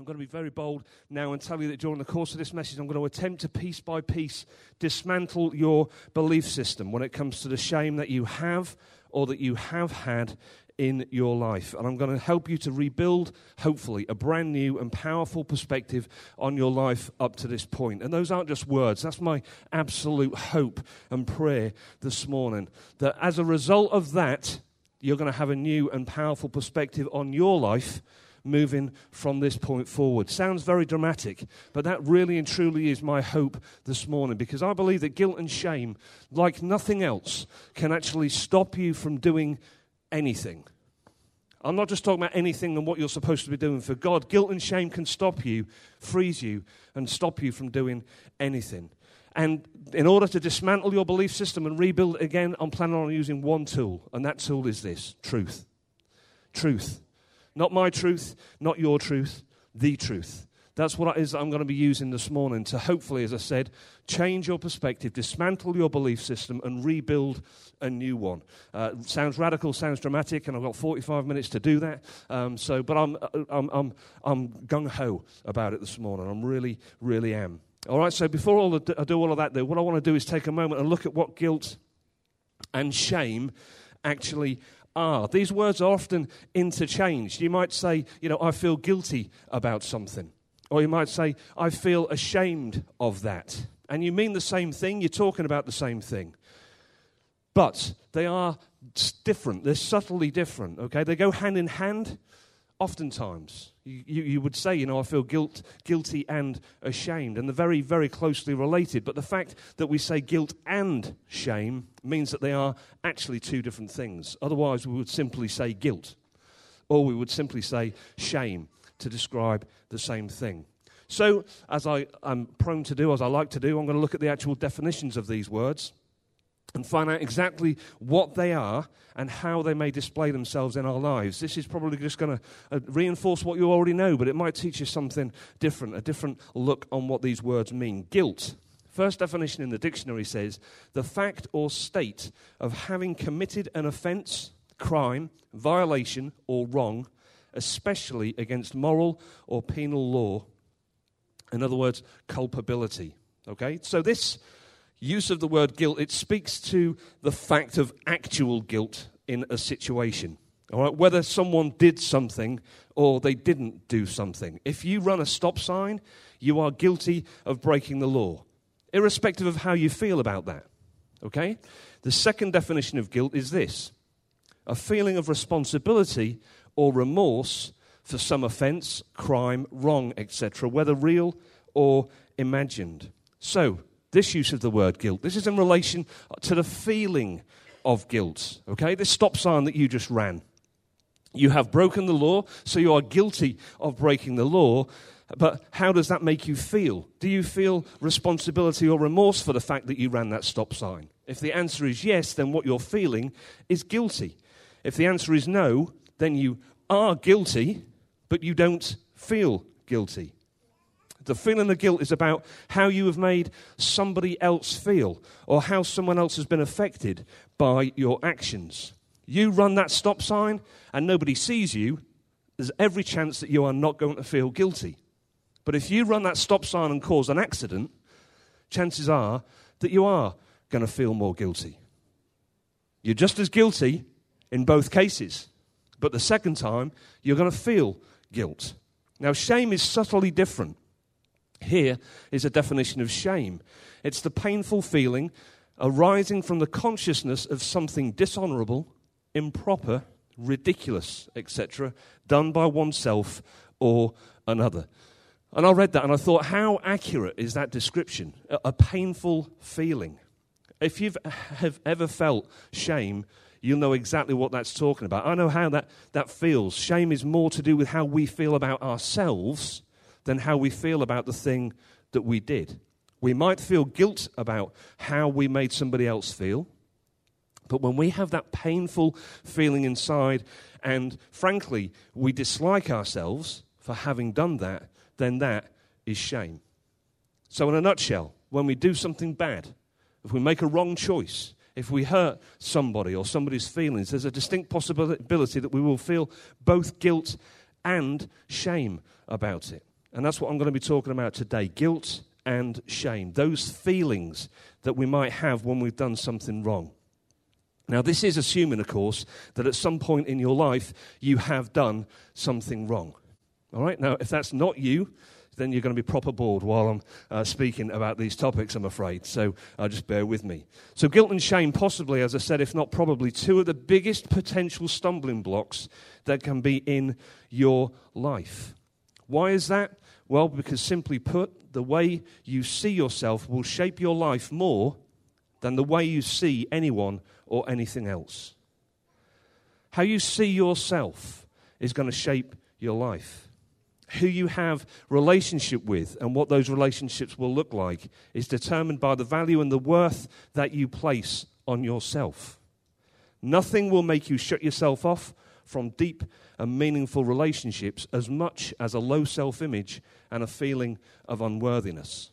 I'm going to be very bold now and tell you that during the course of this message, I'm going to attempt to piece by piece dismantle your belief system when it comes to the shame that you have or that you have had in your life. And I'm going to help you to rebuild, hopefully, a brand new and powerful perspective on your life up to this point. And those aren't just words, that's my absolute hope and prayer this morning. That as a result of that, you're going to have a new and powerful perspective on your life moving from this point forward. Sounds very dramatic, but that really and truly is my hope this morning because I believe that guilt and shame, like nothing else, can actually stop you from doing anything. I'm not just talking about anything and what you're supposed to be doing for God. Guilt and shame can stop you, freeze you, and stop you from doing anything. And in order to dismantle your belief system and rebuild it again, I'm planning on using one tool, and that tool is this truth. Truth. Not my truth, not your truth, the truth. That's what it is I'm going to be using this morning to hopefully, as I said, change your perspective, dismantle your belief system, and rebuild a new one. Uh, sounds radical, sounds dramatic, and I've got 45 minutes to do that. Um, so, but I'm, uh, I'm, I'm, I'm gung ho about it this morning. I'm really, really am. All right, so before the, I do all of that, though, what I want to do is take a moment and look at what guilt and shame actually are. These words are often interchanged. You might say, you know, I feel guilty about something. Or you might say, I feel ashamed of that. And you mean the same thing, you're talking about the same thing. But they are different, they're subtly different, okay? They go hand in hand, oftentimes. You, you, would say, you know, I feel guilt, guilty and ashamed, and they're very, very closely related. But the fact that we say guilt and shame means that they are actually two different things. Otherwise, we would simply say guilt, or we would simply say shame to describe the same thing. So, as I am prone to do, as I like to do, I'm going to look at the actual definitions of these words and find out exactly what they are and how they may display themselves in our lives. This is probably just going to uh, reinforce what you already know, but it might teach you something different, a different look on what these words mean. Guilt. First definition in the dictionary says the fact or state of having committed an offense, crime, violation, or wrong, especially against moral or penal law. In other words, culpability. Okay? So this use of the word guilt, it speaks to the fact of actual guilt in a situation. All right, whether someone did something or they didn't do something. If you run a stop sign, you are guilty of breaking the law, irrespective of how you feel about that. Okay? The second definition of guilt is this a feeling of responsibility or remorse for some offense, crime, wrong, etc., whether real or imagined. So, this use of the word guilt. This is in relation to the feeling of guilt. Okay? This stop sign that you just ran. You have broken the law, so you are guilty of breaking the law. But how does that make you feel? Do you feel responsibility or remorse for the fact that you ran that stop sign? If the answer is yes, then what you're feeling is guilty. If the answer is no, then you are guilty, but you don't feel guilty. The feeling of guilt is about how you have made somebody else feel or how someone else has been affected by your actions. You run that stop sign and nobody sees you, there's every chance that you are not going to feel guilty. But if you run that stop sign and cause an accident, chances are that you are going to feel more guilty. You're just as guilty in both cases, but the second time, you're going to feel guilt. Now, shame is subtly different. Here is a definition of shame it's the painful feeling arising from the consciousness of something dishonorable, improper, ridiculous, etc., done by oneself or another. And I read that and I thought, how accurate is that description? A, painful feeling. If you've have ever felt shame, you'll know exactly what that's talking about. I know how that, that feels. Shame is more to do with how we feel about ourselves than how we feel about the thing that we did. We might feel guilt about how we made somebody else feel, but when we have that painful feeling inside, and frankly, we dislike ourselves for having done that, then that is shame. So, in a nutshell, when we do something bad, if we make a wrong choice, if we hurt somebody or somebody's feelings, there's a distinct possibility that we will feel both guilt and shame about it. And that's what I'm going to be talking about today guilt and shame. Those feelings that we might have when we've done something wrong. Now, this is assuming, of course, that at some point in your life you have done something wrong. All right? Now, if that's not you, then you're going to be proper bored while I'm uh, speaking about these topics, I'm afraid. So uh, just bear with me. So, guilt and shame, possibly, as I said, if not probably, two of the biggest potential stumbling blocks that can be in your life. Why is that? Well, because simply put, the way you see yourself will shape your life more than the way you see anyone or anything else. How you see yourself is going to shape your life who you have relationship with and what those relationships will look like is determined by the value and the worth that you place on yourself. Nothing will make you shut yourself off from deep and meaningful relationships as much as a low self image and a feeling of unworthiness.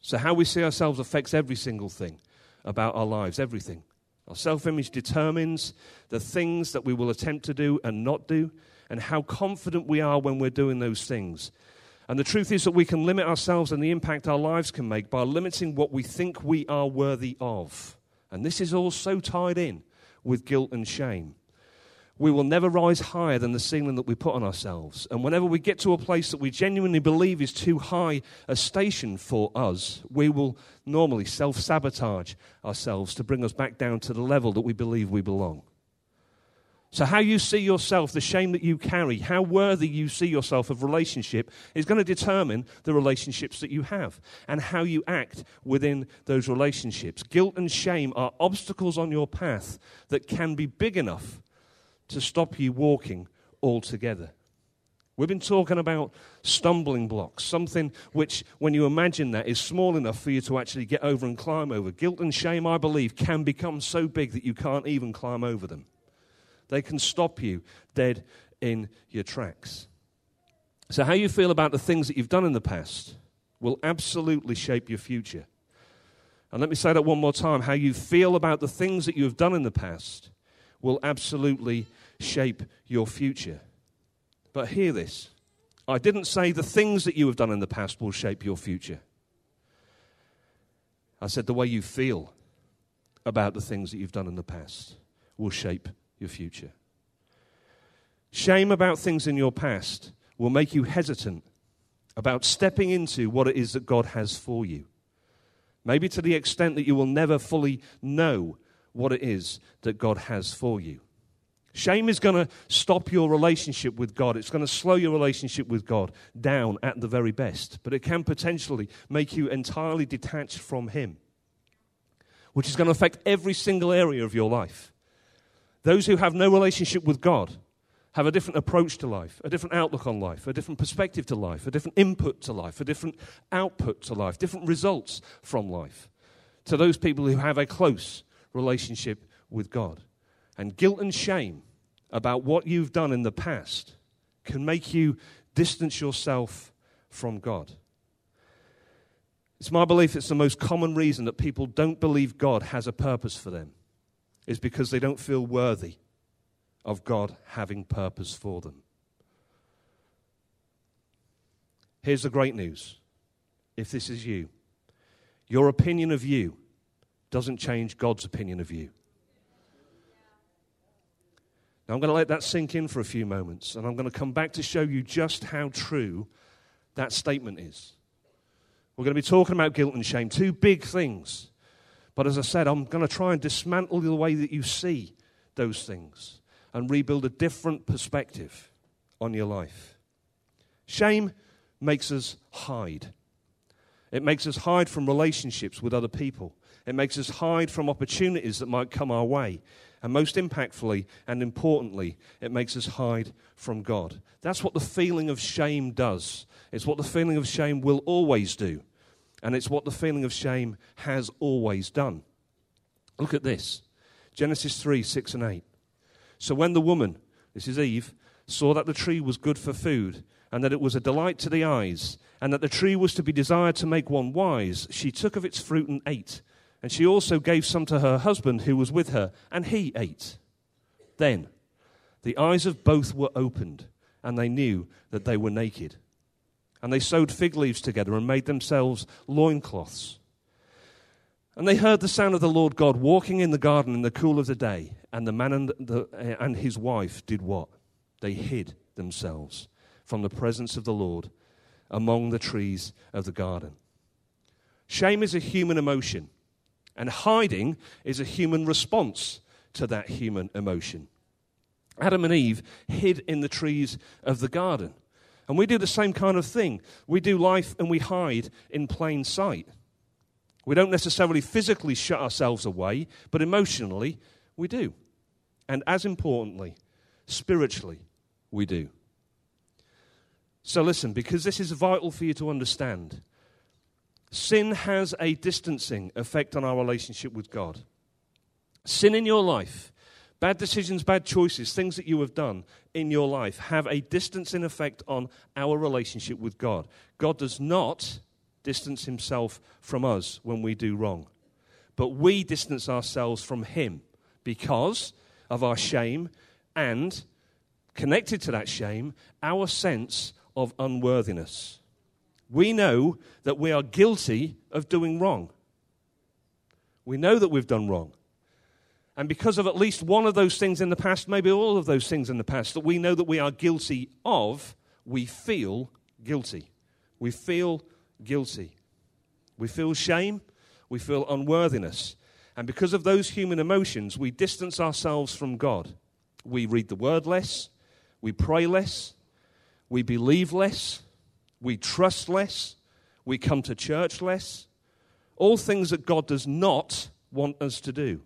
So, how we see ourselves affects every single thing about our lives, everything. Our self image determines the things that we will attempt to do and not do, and how confident we are when we're doing those things. And the truth is that we can limit ourselves and the impact our lives can make by limiting what we think we are worthy of. And this is all so tied in with guilt and shame. We will never rise higher than the ceiling that we put on ourselves. And whenever we get to a place that we genuinely believe is too high a station for us, we will normally self sabotage ourselves to bring us back down to the level that we believe we belong. So, how you see yourself, the shame that you carry, how worthy you see yourself of relationship is going to determine the relationships that you have and how you act within those relationships. Guilt and shame are obstacles on your path that can be big enough to stop you walking altogether. We've been talking about stumbling blocks, something which, when you imagine that, is small enough for you to actually get over and climb over. Guilt and shame, I believe, can become so big that you can't even climb over them. They can stop you dead in your tracks. So, how you feel about the things that you've done in the past will absolutely shape your future. And let me say that one more time. How you feel about the things that you have done in the past will absolutely shape your future. But hear this I didn't say the things that you have done in the past will shape your future. I said the way you feel about the things that you've done in the past will shape your future. Shame about things in your past will make you hesitant about stepping into what it is that God has for you. Maybe to the extent that you will never fully know what it is that God has for you. Shame is going to stop your relationship with God. It's going to slow your relationship with God down at the very best. But it can potentially make you entirely detached from Him, which is going to affect every single area of your life. Those who have no relationship with God have a different approach to life, a different outlook on life, a different perspective to life, a different input to life, a different output to life, different results from life to those people who have a close relationship with God. And guilt and shame about what you've done in the past can make you distance yourself from God. It's my belief it's the most common reason that people don't believe God has a purpose for them is because they don't feel worthy of God having purpose for them. Here's the great news if this is you, your opinion of you doesn't change God's opinion of you. Now, I'm going to let that sink in for a few moments, and I'm going to come back to show you just how true that statement is. We're going to be talking about guilt and shame, two big things but as I said, I'm going to try and dismantle the way that you see those things and rebuild a different perspective on your life. Shame makes us hide. It makes us hide from relationships with other people. It makes us hide from opportunities that might come our way. And most impactfully and importantly, it makes us hide from God. That's what the feeling of shame does. It's what the feeling of shame will always do. And it's what the feeling of shame has always done. Look at this Genesis 3 6 and 8. So when the woman, this is Eve, saw that the tree was good for food, and that it was a delight to the eyes, and that the tree was to be desired to make one wise, she took of its fruit and ate. And she also gave some to her husband who was with her, and he ate. Then the eyes of both were opened, and they knew that they were naked. And they sewed fig leaves together and made themselves loincloths. And they heard the sound of the Lord God walking in the garden in the cool of the day. And the man and, the, and his wife did what? They hid themselves from the presence of the Lord among the trees of the garden. Shame is a human emotion, and hiding is a human response to that human emotion. Adam and Eve hid in the trees of the garden. And we do the same kind of thing. We do life and we hide in plain sight. We don't necessarily physically shut ourselves away, but emotionally, we do. And as importantly, spiritually, we do. So listen, because this is vital for you to understand. Sin has a distancing effect on our relationship with God. Sin in your life, bad decisions, bad choices, things that you have done in your life have a distancing effect on our relationship with God. God does not distance himself from us when we do wrong, but we distance ourselves from him because of our shame and, connected to that shame, our sense of unworthiness. We know that we are guilty of doing wrong. We know that we've done wrong. And because of at least one of those things in the past, maybe all of those things in the past that we know that we are guilty of, we feel guilty. We feel guilty. We feel shame. We feel unworthiness. And because of those human emotions, we distance ourselves from God. We read the word less. We pray less. We believe less. We trust less. We come to church less. All things that God does not want us to do.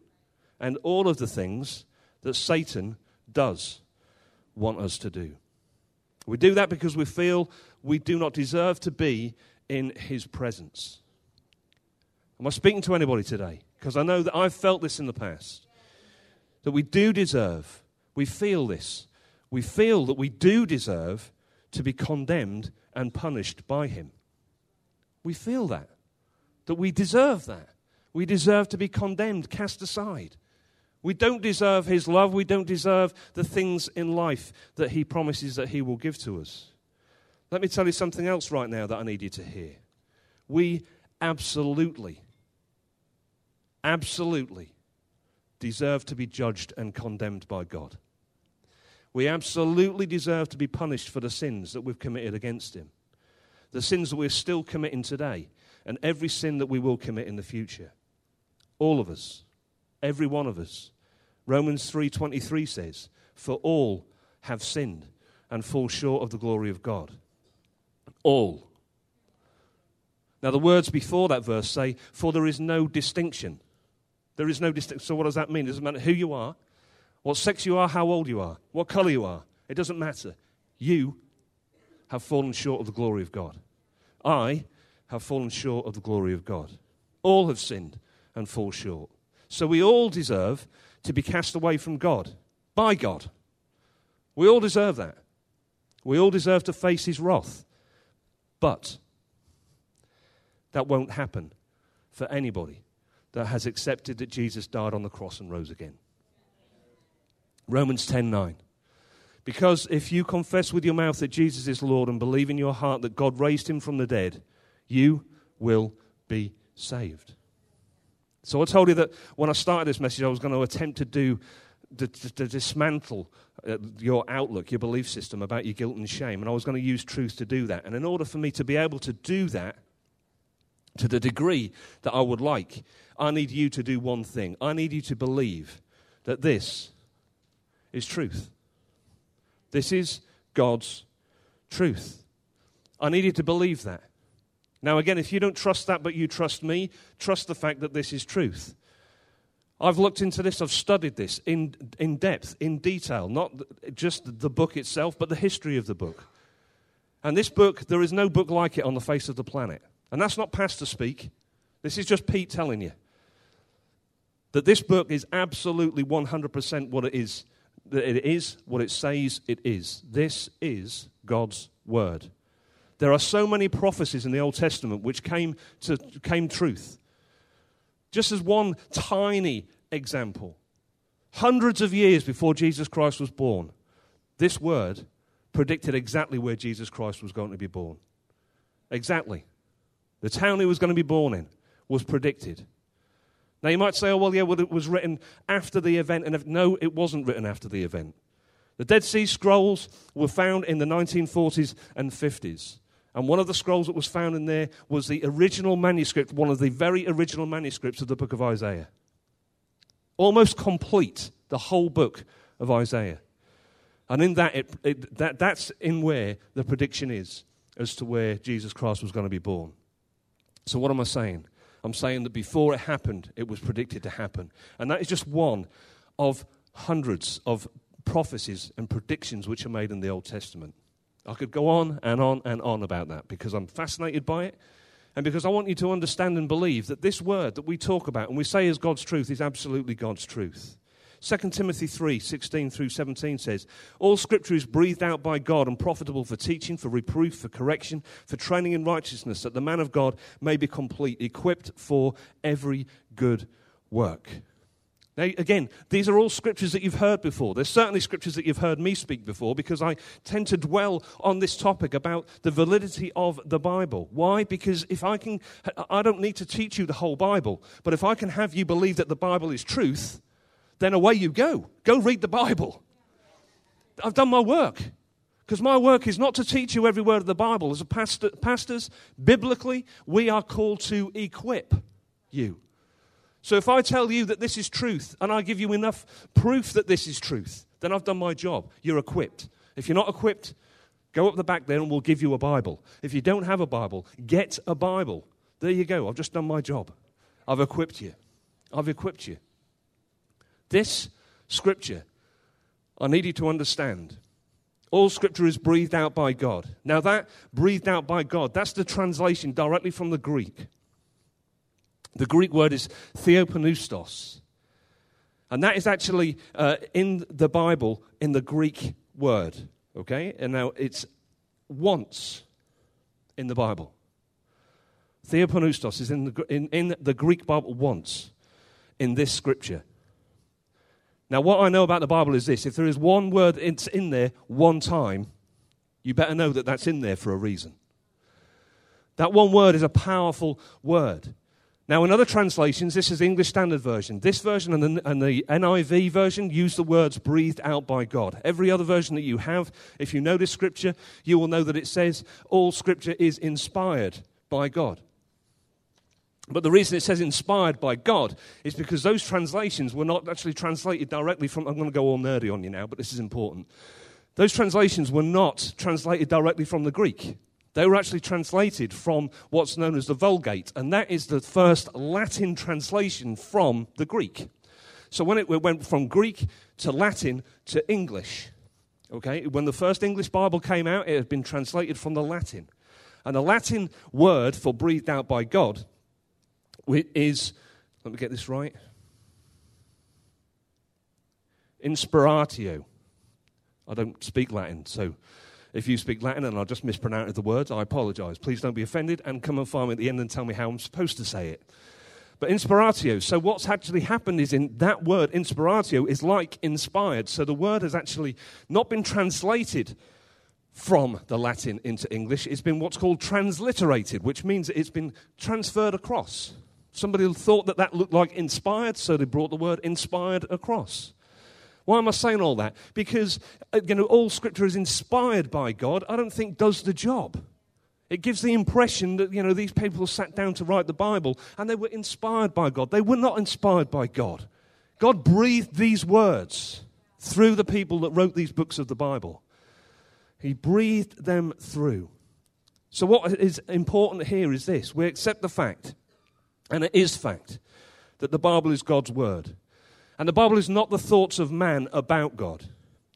And all of the things that Satan does want us to do. We do that because we feel we do not deserve to be in his presence. Am I speaking to anybody today? Because I know that I've felt this in the past. That we do deserve, we feel this. We feel that we do deserve to be condemned and punished by him. We feel that. That we deserve that. We deserve to be condemned, cast aside. We don't deserve his love. We don't deserve the things in life that he promises that he will give to us. Let me tell you something else right now that I need you to hear. We absolutely, absolutely deserve to be judged and condemned by God. We absolutely deserve to be punished for the sins that we've committed against Him, the sins that we're still committing today, and every sin that we will commit in the future. All of us, every one of us. Romans 3:23 says, "For all have sinned and fall short of the glory of God." All. Now, the words before that verse say, For there is no distinction. There is no distinction. So, what does that mean? It doesn't matter who you are, what sex you are, how old you are, what color you are. It doesn't matter. You have fallen short of the glory of God. I have fallen short of the glory of God. All have sinned and fall short. So we all deserve to be cast away from God by God. We all deserve that. We all deserve to face his wrath. But that won't happen for anybody that has accepted that Jesus died on the cross and rose again. Romans 10:9. Because if you confess with your mouth that Jesus is Lord and believe in your heart that God raised him from the dead, you will be saved. So I told you that when I started this message, I was going to attempt to do to, to, to dismantle uh, your outlook, your belief system about your guilt and shame. And I was going to use truth to do that. And in order for me to be able to do that to the degree that I would like, I need you to do one thing. I need you to believe that this is truth. This is God's truth. I need you to believe that. Now, again, if you don't trust that, but you trust me, trust the fact that this is truth. I've looked into this, I've studied this in, in depth, in detail, not just the book itself, but the history of the book. And this book, there is no book like it on the face of the planet. And that's not pastor speak. This is just Pete telling you that this book is absolutely 100% what it is. That it is what it says it is. This is God's word. There are so many prophecies in the Old Testament which came to came truth. Just as one tiny example, hundreds of years before Jesus Christ was born, this word predicted exactly where Jesus Christ was going to be born. Exactly. The town he was going to be born in was predicted. Now you might say, oh, well, yeah, well, it was written after the event. And if, no, it wasn't written after the event. The Dead Sea Scrolls were found in the 1940s and 50s. And one of the scrolls that was found in there was the original manuscript, one of the very original manuscripts of the book of Isaiah. Almost complete, the whole book of Isaiah. And in that, it, it, that, that's in where the prediction is as to where Jesus Christ was going to be born. So, what am I saying? I'm saying that before it happened, it was predicted to happen. And that is just one of hundreds of prophecies and predictions which are made in the Old Testament. I could go on and on and on about that because I'm fascinated by it and because I want you to understand and believe that this word that we talk about and we say is God's truth is absolutely God's truth. 2 Timothy 3 16 through 17 says, All scripture is breathed out by God and profitable for teaching, for reproof, for correction, for training in righteousness, that the man of God may be complete, equipped for every good work. Now, again, these are all scriptures that you've heard before. There's certainly scriptures that you've heard me speak before because I tend to dwell on this topic about the validity of the Bible. Why? Because if I can, I don't need to teach you the whole Bible, but if I can have you believe that the Bible is truth, then away you go. Go read the Bible. I've done my work. Because my work is not to teach you every word of the Bible. As a pastor, pastors, biblically, we are called to equip you. So if I tell you that this is truth and I give you enough proof that this is truth, then I've done my job. You're equipped. If you're not equipped, go up the back there and we'll give you a Bible. If you don't have a Bible, get a Bible. There you go. I've just done my job. I've equipped you. I've equipped you. This scripture, I need you to understand. All scripture is breathed out by God. Now, that breathed out by God, that's the translation directly from the Greek. The Greek word is theopneustos. And that is actually uh, in the Bible in the Greek word. Okay? And now it's once in the Bible. Theopneustos is in the, in, in the Greek Bible once in this scripture. Now, what I know about the Bible is this if there is one word it's in there one time, you better know that that's in there for a reason. That one word is a powerful word. Now, in other translations, this is the English Standard Version. This version and the, and the, NIV version use the words breathed out by God. Every other version that you have, if you know this scripture, you will know that it says all scripture is inspired by God. But the reason it says inspired by God is because those translations were not actually translated directly from. I'm going to go all nerdy on you now, but this is important. Those translations were not translated directly from the Greek. They were actually translated from what's known as the Vulgate, and that is the first Latin translation from the Greek. So when it went from Greek to Latin to English, okay, when the first English Bible came out, it had been translated from the Latin. And the Latin word for breathed out by God is, let me get this right, inspiratio. I don't speak Latin, so if you speak Latin and I just mispronounce the words, I apologize. Please don't be offended and come and find me at the end and tell me how I'm supposed to say it. But inspiratio, so what's actually happened is in that word, inspiratio, is like inspired. So the word has actually not been translated from the Latin into English, it's been what's called transliterated, which means it's been transferred across. Somebody thought that that looked like inspired, so they brought the word inspired across. Why am I saying all that? Because uh, you know, all scripture is inspired by God, I don't think does the job. It gives the impression that you know, these people sat down to write the Bible and they were inspired by God. They were not inspired by God. God breathed these words through the people that wrote these books of the Bible. He breathed them through. So, what is important here is this we accept the fact, and it is fact, that the Bible is God's word. And the Bible is not the thoughts of man about God.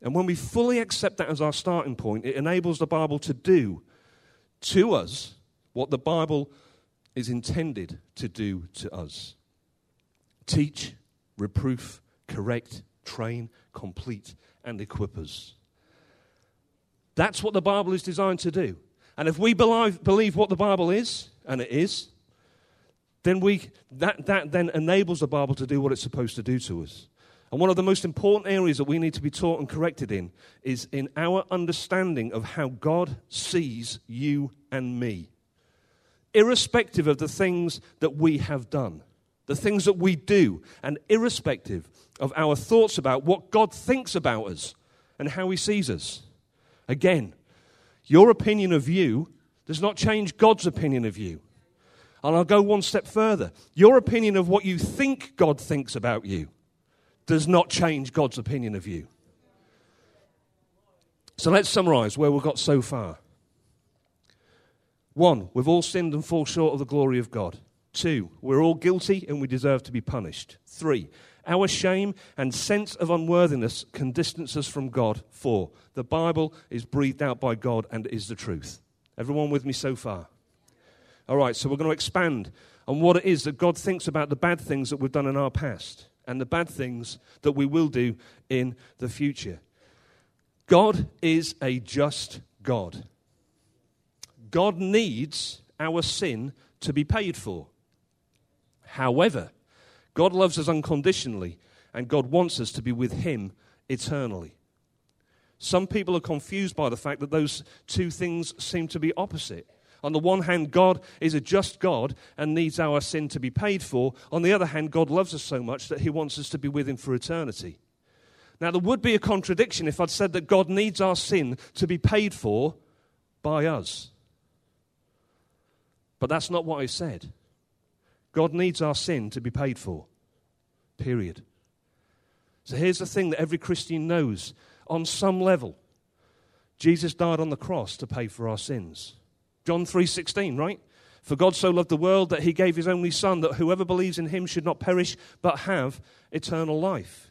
And when we fully accept that as our starting point, it enables the Bible to do to us what the Bible is intended to do to us teach, reproof, correct, train, complete, and equip us. That's what the Bible is designed to do. And if we believe, believe what the Bible is, and it is, then we, that, that then enables the Bible to do what it's supposed to do to us. And one of the most important areas that we need to be taught and corrected in is in our understanding of how God sees you and me. irrespective of the things that we have done, the things that we do, and irrespective of our thoughts about what God thinks about us and how He sees us. Again, your opinion of you does not change God's opinion of you. And I'll go one step further. Your opinion of what you think God thinks about you does not change God's opinion of you. So let's summarize where we've got so far. One, we've all sinned and fall short of the glory of God. Two, we're all guilty and we deserve to be punished. Three, our shame and sense of unworthiness can distance us from God. Four, the Bible is breathed out by God and is the truth. Everyone with me so far? All right, so we're going to expand on what it is that God thinks about the bad things that we've done in our past and the bad things that we will do in the future. God is a just God. God needs our sin to be paid for. However, God loves us unconditionally, and God wants us to be with Him eternally. Some people are confused by the fact that those two things seem to be opposite. On the one hand, God is a just God and needs our sin to be paid for. On the other hand, God loves us so much that he wants us to be with him for eternity. Now, there would be a contradiction if I'd said that God needs our sin to be paid for by us. But that's not what I said. God needs our sin to be paid for. Period. So here's the thing that every Christian knows on some level Jesus died on the cross to pay for our sins. John 3:16, right? For God so loved the world that he gave his only son that whoever believes in him should not perish but have eternal life.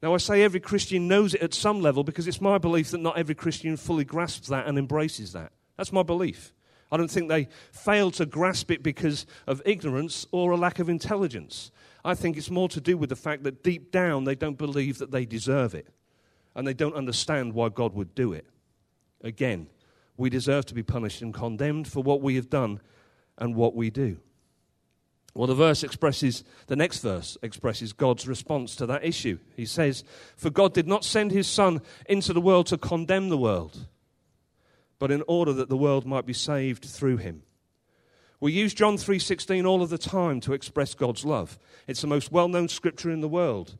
Now I say every Christian knows it at some level because it's my belief that not every Christian fully grasps that and embraces that. That's my belief. I don't think they fail to grasp it because of ignorance or a lack of intelligence. I think it's more to do with the fact that deep down they don't believe that they deserve it and they don't understand why God would do it. Again, we deserve to be punished and condemned for what we have done and what we do. Well, the verse expresses, the next verse expresses God's response to that issue. He says, For God did not send his Son into the world to condemn the world, but in order that the world might be saved through him. We use John 3:16 all of the time to express God's love. It's the most well-known scripture in the world.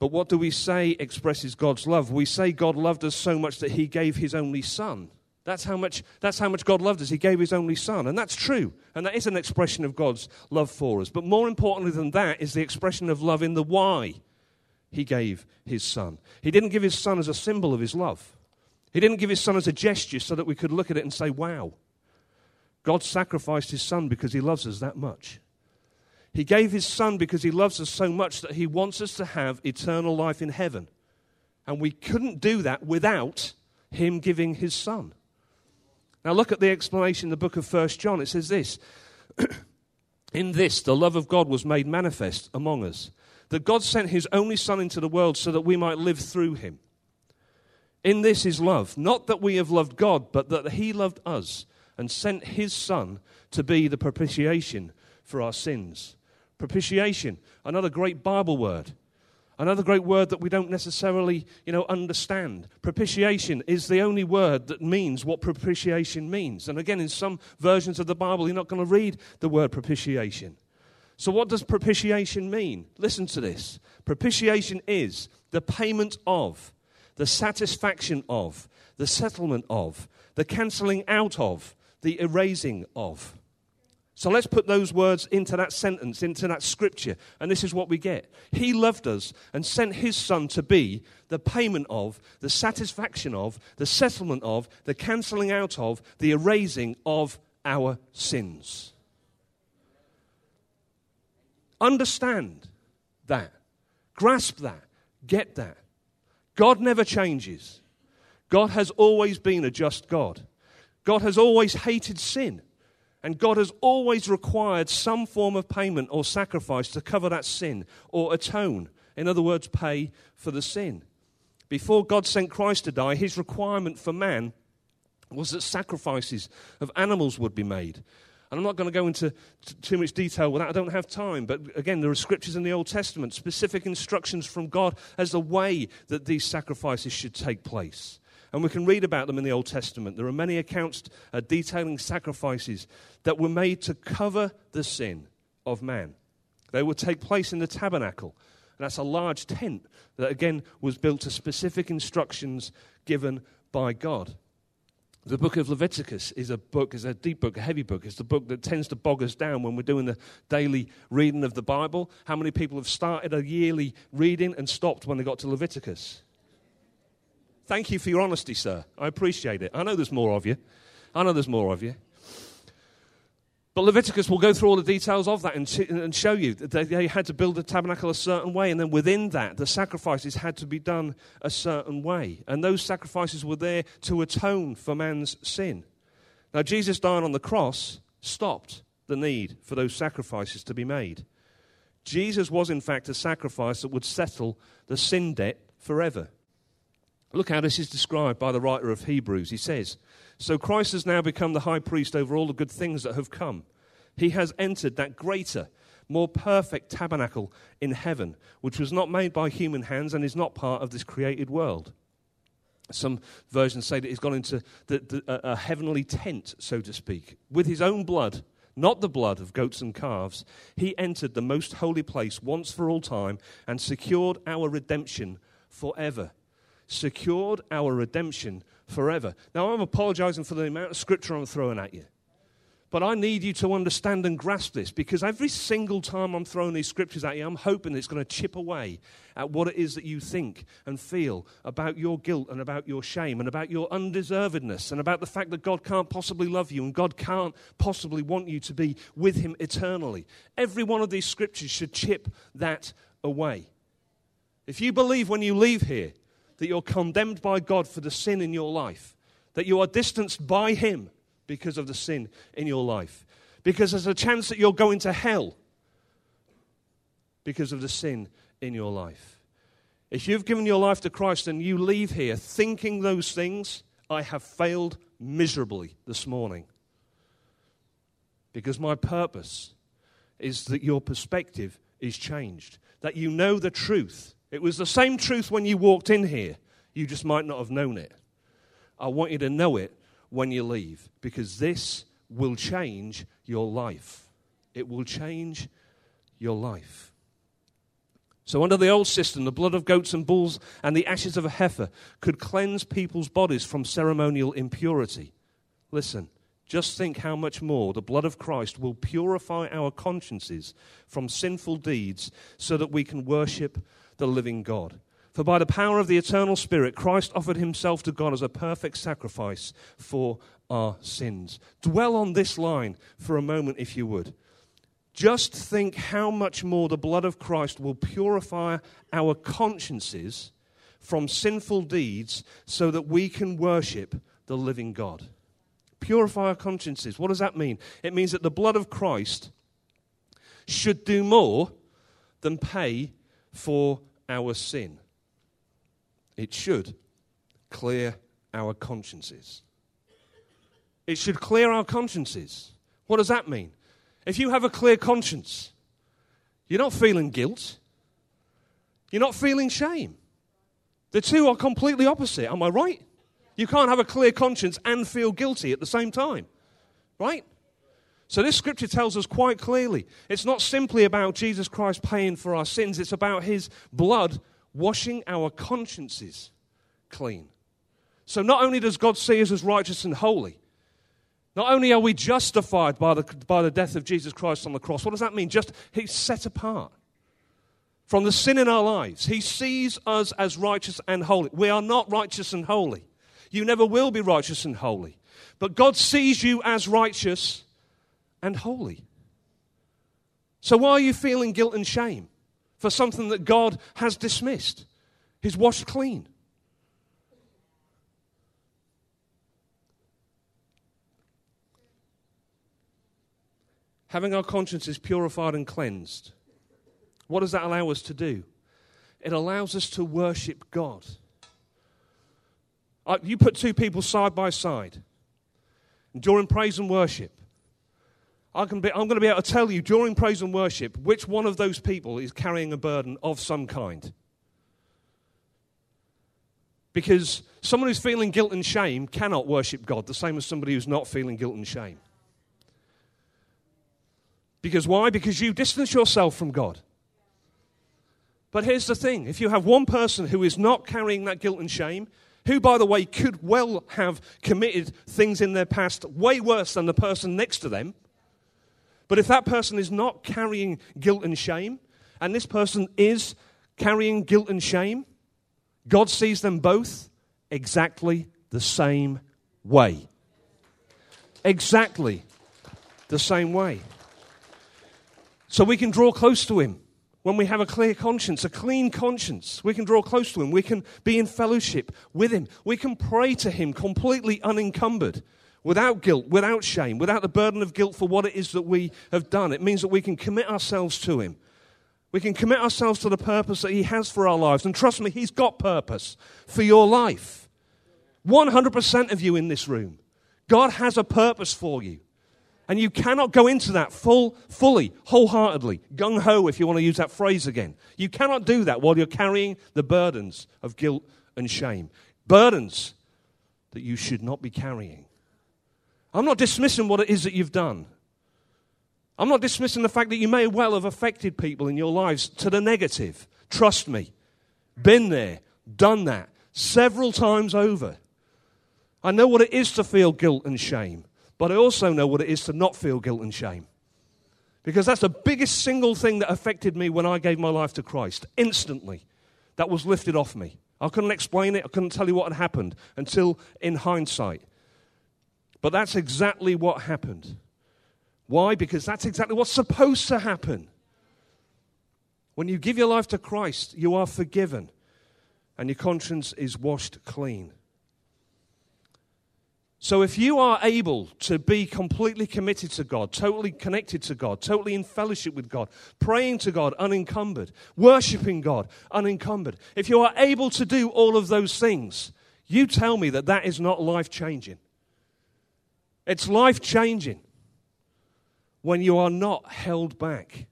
But what do we say expresses God's love? We say God loved us so much that he gave his only son. That's how much, that's how much God loved us. He gave his only son. And that's true. And that is an expression of God's love for us. But more importantly than that is the expression of love in the why he gave his son. He didn't give his son as a symbol of his love, he didn't give his son as a gesture so that we could look at it and say, wow. God sacrificed his son because he loves us that much. He gave his son because he loves us so much that he wants us to have eternal life in heaven. And we couldn't do that without him giving his son. Now look at the explanation in the book of First John. It says this In this, the love of God was made manifest among us, that God sent his only Son into the world so that we might live through him. In this is love, not that we have loved God, but that he loved us and sent his Son to be the propitiation for our sins. Propitiation, another great Bible word. Another great word that we don't necessarily, you know, understand. Propitiation is the only word that means what propitiation means. And again, in some versions of the Bible, you're not going to read the word propitiation. So, what does propitiation mean? Listen to this. Propitiation is the payment of, the satisfaction of, the settlement of, the cancelling out of, the erasing of. So let's put those words into that sentence, into that scripture, and this is what we get. He loved us and sent his son to be the payment of, the satisfaction of, the settlement of, the cancelling out of, the erasing of our sins. Understand that. Grasp that. Get that. God never changes. God has always been a just God. God has always hated sin. And God has always required some form of payment or sacrifice to cover that sin or atone. In other words, pay for the sin. Before God sent Christ to die, his requirement for man was that sacrifices of animals would be made. And I'm not going to go into t- too much detail with that. I don't have time. But again, there are scriptures in the Old Testament, specific instructions from God as the way that these sacrifices should take place. And we can read about them in the Old Testament. There are many accounts uh, detailing sacrifices that were made to cover the sin of man. They would take place in the tabernacle. That's a large tent that, again, was built to specific instructions given by God. The book of Leviticus is a book, is a deep book, a heavy book. It's the book that tends to bog us down when we're doing the daily reading of the Bible. How many people have started a yearly reading and stopped when they got to Leviticus? Thank you for your honesty, sir. I appreciate it. I know there's more of you. I know there's more of you. But Leviticus will go through all the details of that and, and show you that they had to build the tabernacle a certain way, and then within that, the sacrifices had to be done a certain way. And those sacrifices were there to atone for man's sin. Now, Jesus dying on the cross stopped the need for those sacrifices to be made. Jesus was, in fact, a sacrifice that would settle the sin debt forever. Look how this is described by the writer of Hebrews. He says, so Christ has now become the high priest over all the good things that have come. He has entered that greater, more perfect tabernacle in heaven, which was not made by human hands and is not part of this created world. Some versions say that he's gone into the, the, a, a heavenly tent, so to speak. With his own blood, not the blood of goats and calves, he entered the most holy place once for all time and secured our redemption forever. Secured our redemption forever. Now, I'm apologizing for the amount of scripture I'm throwing at you. But I need you to understand and grasp this because every single time I'm throwing these scriptures at you, I'm hoping it's going to chip away at what it is that you think and feel about your guilt and about your shame and about your undeservedness and about the fact that God can't possibly love you and God can't possibly want you to be with Him eternally. Every one of these scriptures should chip that away. If you believe when you leave here that you're condemned by God for the sin in your life, that you are distanced by Him because of the sin in your life, because there's a chance that you're going to hell because of the sin in your life. If you've given your life to Christ and you leave here thinking those things, I have failed miserably this morning. Because my purpose is that your perspective is changed, that you know the truth, it was the same truth when you walked in here. You just might not have known it. I want you to know it when you leave because this will change your life. It will change your life. So, under the old system, the blood of goats and bulls and the ashes of a heifer could cleanse people's bodies from ceremonial impurity. Listen, just think how much more the blood of Christ will purify our consciences from sinful deeds so that we can worship the living God. For by the power of the eternal Spirit, Christ offered himself to God as a perfect sacrifice for our sins. Dwell on this line for a moment, if you would. Just think how much more the blood of Christ will purify our consciences from sinful deeds so that we can worship the living God. Purify our consciences. What does that mean? It means that the blood of Christ should do more than pay for our sin. It should clear our consciences. It should clear our consciences. What does that mean? If you have a clear conscience, you're not feeling guilt, you're not feeling shame. The two are completely opposite. Am I right? You can't have a clear conscience and feel guilty at the same time, right? So, this scripture tells us quite clearly it's not simply about Jesus Christ paying for our sins, it's about his blood washing our consciences clean. So, not only does God see us as righteous and holy, not only are we justified by the, by the death of Jesus Christ on the cross, what does that mean? Just he's set apart from the sin in our lives. He sees us as righteous and holy. We are not righteous and holy. You never will be righteous and holy. But God sees you as righteous and holy. So, why are you feeling guilt and shame for something that God has dismissed? He's washed clean. Having our consciences purified and cleansed, what does that allow us to do? It allows us to worship God. Uh, you put two people side by side during praise and worship. I can be, I'm going to be able to tell you during praise and worship which one of those people is carrying a burden of some kind. Because someone who's feeling guilt and shame cannot worship God, the same as somebody who's not feeling guilt and shame. Because why? Because you distance yourself from God. But here's the thing if you have one person who is not carrying that guilt and shame, who, by the way, could well have committed things in their past way worse than the person next to them, but if that person is not carrying guilt and shame, and this person is carrying guilt and shame, God sees them both exactly the same way. Exactly the same way. So we can draw close to Him when we have a clear conscience, a clean conscience. We can draw close to Him. We can be in fellowship with Him. We can pray to Him completely unencumbered without guilt, without shame, without the burden of guilt for what it is that we have done. It means that we can commit ourselves to Him. We can commit ourselves to the purpose that He has for our lives. And trust me, He's got purpose for your life. 100% of you in this room. God has a purpose for you. And you cannot go into that full, fully, wholeheartedly, gung ho, if you want to use that phrase again. You cannot do that while you're carrying the burdens of guilt and shame. Burdens that you should not be carrying. I'm not dismissing what it is that you've done. I'm not dismissing the fact that you may well have affected people in your lives to the negative. Trust me. Been there, done that several times over. I know what it is to feel guilt and shame, but I also know what it is to not feel guilt and shame. Because that's the biggest single thing that affected me when I gave my life to Christ. Instantly, that was lifted off me. I couldn't explain it, I couldn't tell you what had happened until in hindsight. But that's exactly what happened. Why? Because that's exactly what's supposed to happen. When you give your life to Christ, you are forgiven and your conscience is washed clean. So, if you are able to be completely committed to God, totally connected to God, totally in fellowship with God, praying to God unencumbered, worshiping God unencumbered, if you are able to do all of those things, you tell me that that is not life changing. It's life changing when you are not held back.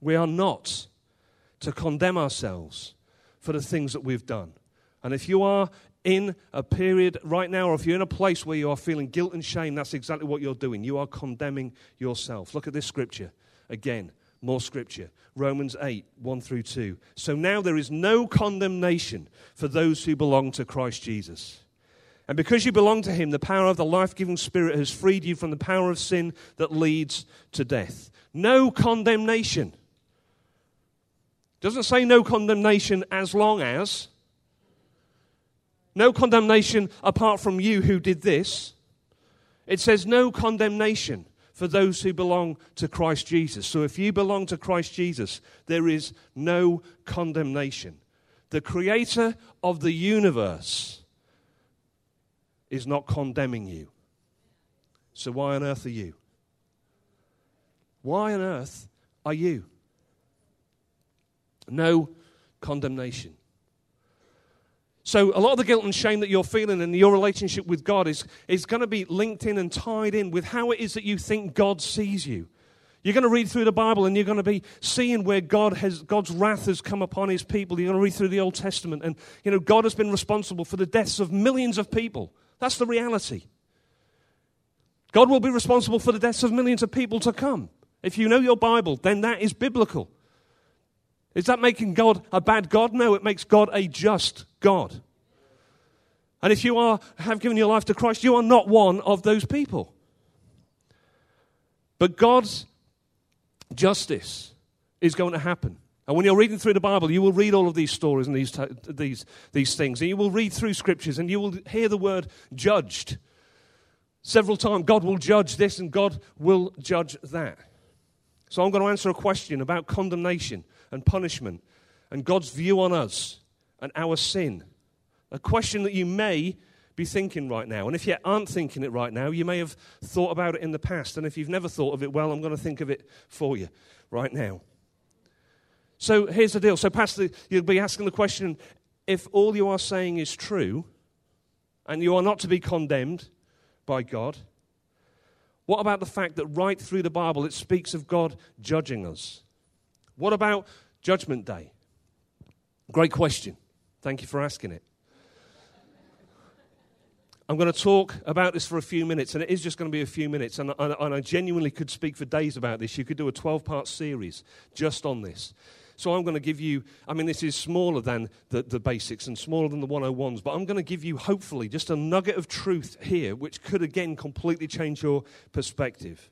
We are not to condemn ourselves for the things that we've done. And if you are in a period right now, or if you're in a place where you are feeling guilt and shame, that's exactly what you're doing. You are condemning yourself. Look at this scripture again. More scripture. Romans 8, 1 through 2. So now there is no condemnation for those who belong to Christ Jesus. And because you belong to Him, the power of the life giving Spirit has freed you from the power of sin that leads to death. No condemnation. Doesn't say no condemnation as long as. No condemnation apart from you who did this. It says no condemnation for those who belong to Christ Jesus. So if you belong to Christ Jesus, there is no condemnation. The creator of the universe is not condemning you. So, why on earth are you? Why on earth are you? No condemnation. So, a lot of the guilt and shame that you're feeling in your relationship with God is, is going to be linked in and tied in with how it is that you think God sees you. You're going to read through the Bible and you're going to be seeing where God has, God's wrath has come upon his people. You're going to read through the Old Testament and, you know, God has been responsible for the deaths of millions of people. That's the reality. God will be responsible for the deaths of millions of people to come. If you know your Bible, then that is biblical. Is that making God a bad God? No, it makes God a just God. And if you are, have given your life to Christ, you are not one of those people. But God's justice is going to happen. And when you're reading through the Bible, you will read all of these stories and these, these, these things. And you will read through scriptures and you will hear the word judged several times. God will judge this and God will judge that. So I'm going to answer a question about condemnation and punishment and God's view on us and our sin. A question that you may be thinking right now. And if you aren't thinking it right now, you may have thought about it in the past. And if you've never thought of it, well, I'm going to think of it for you right now. So here's the deal. So, Pastor, you'll be asking the question if all you are saying is true and you are not to be condemned by God, what about the fact that right through the Bible it speaks of God judging us? What about Judgment Day? Great question. Thank you for asking it. I'm going to talk about this for a few minutes, and it is just going to be a few minutes. And, and, I genuinely could speak for days about this. You could do a 12 part series just on this. So I'm going to give you, I mean, this is smaller than the, the basics and smaller than the 101s, but I'm going to give you, hopefully, just a nugget of truth here, which could again completely change your perspective.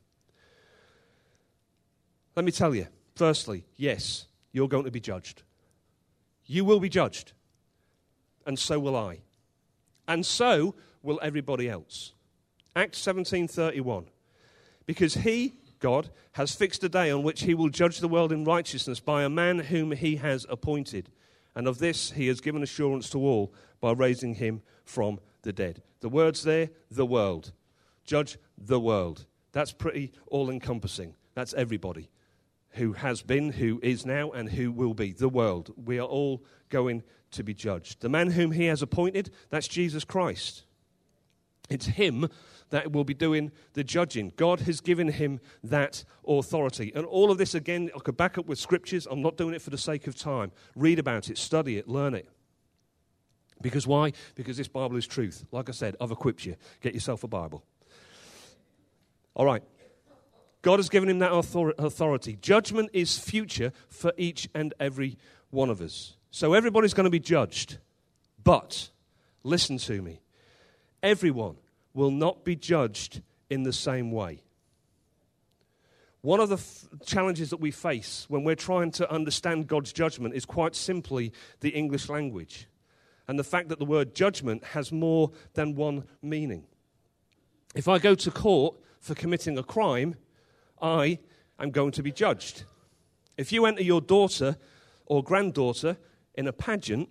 Let me tell you, firstly, yes, you're going to be judged. You will be judged, and so will I. And so will everybody else. Acts 17:31. Because he, God, has fixed a day on which he will judge the world in righteousness by a man whom he has appointed. And of this he has given assurance to all by raising him from the dead. The words there, the world. Judge the world. That's pretty all encompassing. That's everybody who has been, who is now, and who will be. The world. We are all going to be judged. The man whom he has appointed, that's Jesus Christ. It's him that will be doing the judging. God has given him that authority. And all of this, again, I could back up with scriptures. I'm not doing it for the sake of time. Read about it, study it, learn it. Because why? Because this Bible is truth. Like I said, I've equipped you. Get yourself a Bible. All right. God has given him that authority. Judgment is future for each and every one of us. So everybody's going to be judged. But listen to me everyone will not be judged in the same way. One of the f- challenges that we face when we're trying to understand God's judgment is quite simply the English language and the fact that the word judgment has more than one meaning. If I go to court for committing a crime, I am going to be judged. If you enter your daughter or granddaughter in a pageant,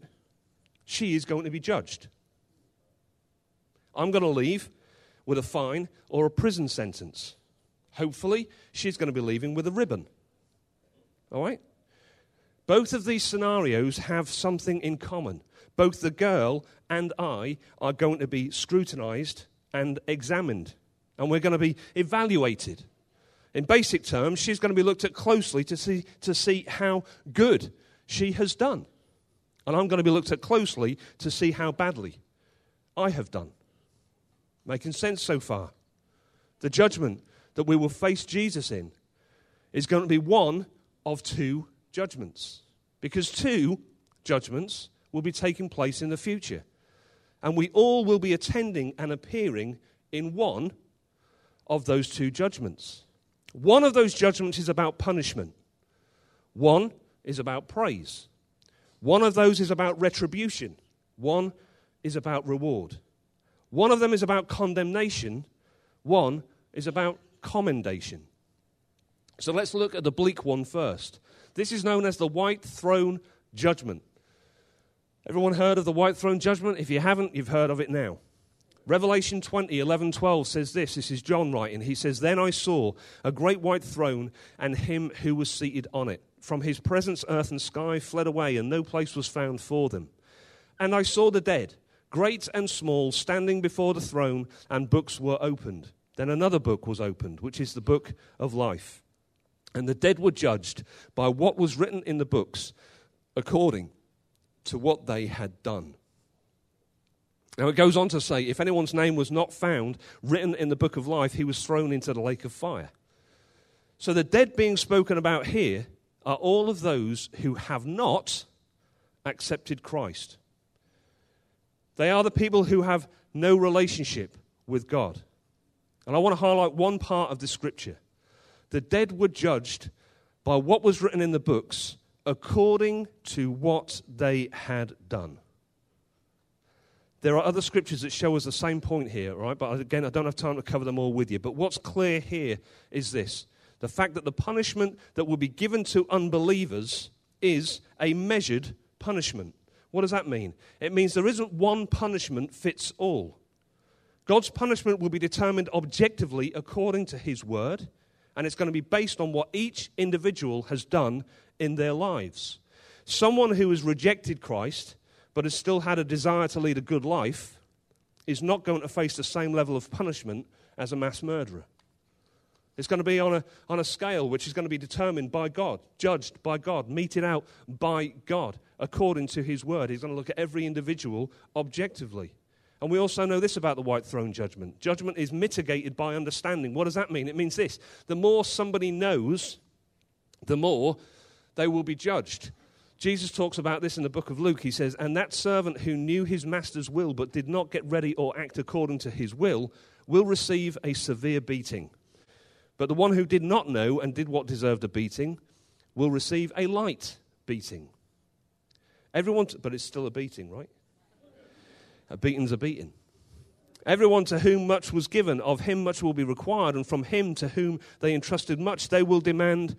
she is going to be judged. I'm going to leave with a fine or a prison sentence. Hopefully, she's going to be leaving with a ribbon. All right? Both of these scenarios have something in common. Both the girl and I are going to be scrutinized and examined, and we're going to be evaluated. In basic terms, she's going to be looked at closely to see, to see how good she has done. And I'm going to be looked at closely to see how badly I have done. Making sense so far? The judgment that we will face Jesus in is going to be one of two judgments. Because two judgments will be taking place in the future. And we all will be attending and appearing in one of those two judgments. One of those judgments is about punishment, one is about praise. One of those is about retribution, one is about reward. One of them is about condemnation, one is about commendation. So let's look at the bleak one first. This is known as the white throne judgment. Everyone heard of the white throne judgment? If you haven't, you've heard of it now. Revelation 20, 11, 12 says this. This is John writing. He says, Then I saw a great white throne and him who was seated on it. From his presence, earth and sky fled away, and no place was found for them. And I saw the dead great and small, standing before the throne, and books were opened. Then another book was opened, which is the book of life. And the dead were judged by what was written in the books according to what they had done. Now it goes on to say if anyone's name was not found written in the book of life, he was thrown into the lake of fire. So the dead being spoken about here are all of those who have not accepted Christ. They are the people who have no relationship with God. And I want to highlight one part of the scripture. The dead were judged by what was written in the books according to what they had done. There are other scriptures that show us the same point here, right? But again, I don't have time to cover them all with you. But what's clear here is this the fact that the punishment that will be given to unbelievers is a measured punishment. What does that mean? It means there isn't one punishment fits all. God's punishment will be determined objectively according to His word, and it's going to be based on what each individual has done in their lives. Someone who has rejected Christ but has still had a desire to lead a good life is not going to face the same level of punishment as a mass murderer. It's going to be on a, on a scale which is going to be determined by God, judged by God, meted out by God according to His word. He's going to look at every individual objectively. And we also know this about the white throne judgment judgment is mitigated by understanding. What does that mean? It means this the more somebody knows, the more they will be judged. Jesus talks about this in the book of Luke. He says, And that servant who knew his master's will but did not get ready or act according to his will will receive a severe beating. But the one who did not know and did what deserved a beating will receive a light beating. Everyone, t- but it's still a beating, right? A beating's a beating. Everyone to whom much was given, of him much will be required, and from him to whom they entrusted much, they will demand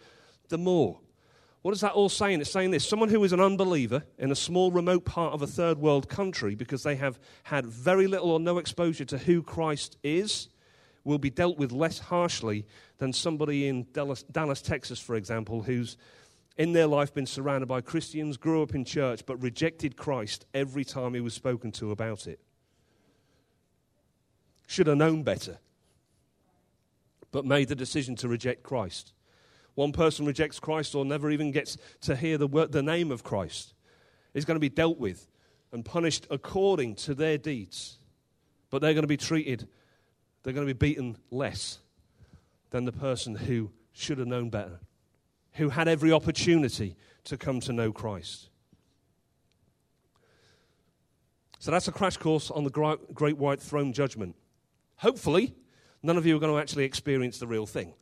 the more. What is that all saying? It's saying this someone who is an unbeliever in a small, remote part of a third world country because they have had very little or no exposure to who Christ is will be dealt with less harshly than somebody in Dallas, Dallas, Texas, for example, who's in their life been surrounded by Christians, grew up in church, but rejected Christ every time he was spoken to about it. Should have known better, but made the decision to reject Christ. One person rejects Christ or never even gets to hear the, word, the name of Christ is going to be dealt with and punished according to their deeds. But they're going to be treated, they're going to be beaten less than the person who should have known better, who had every opportunity to come to know Christ. So that's a crash course on the great white throne judgment. Hopefully, none of you are going to actually experience the real thing.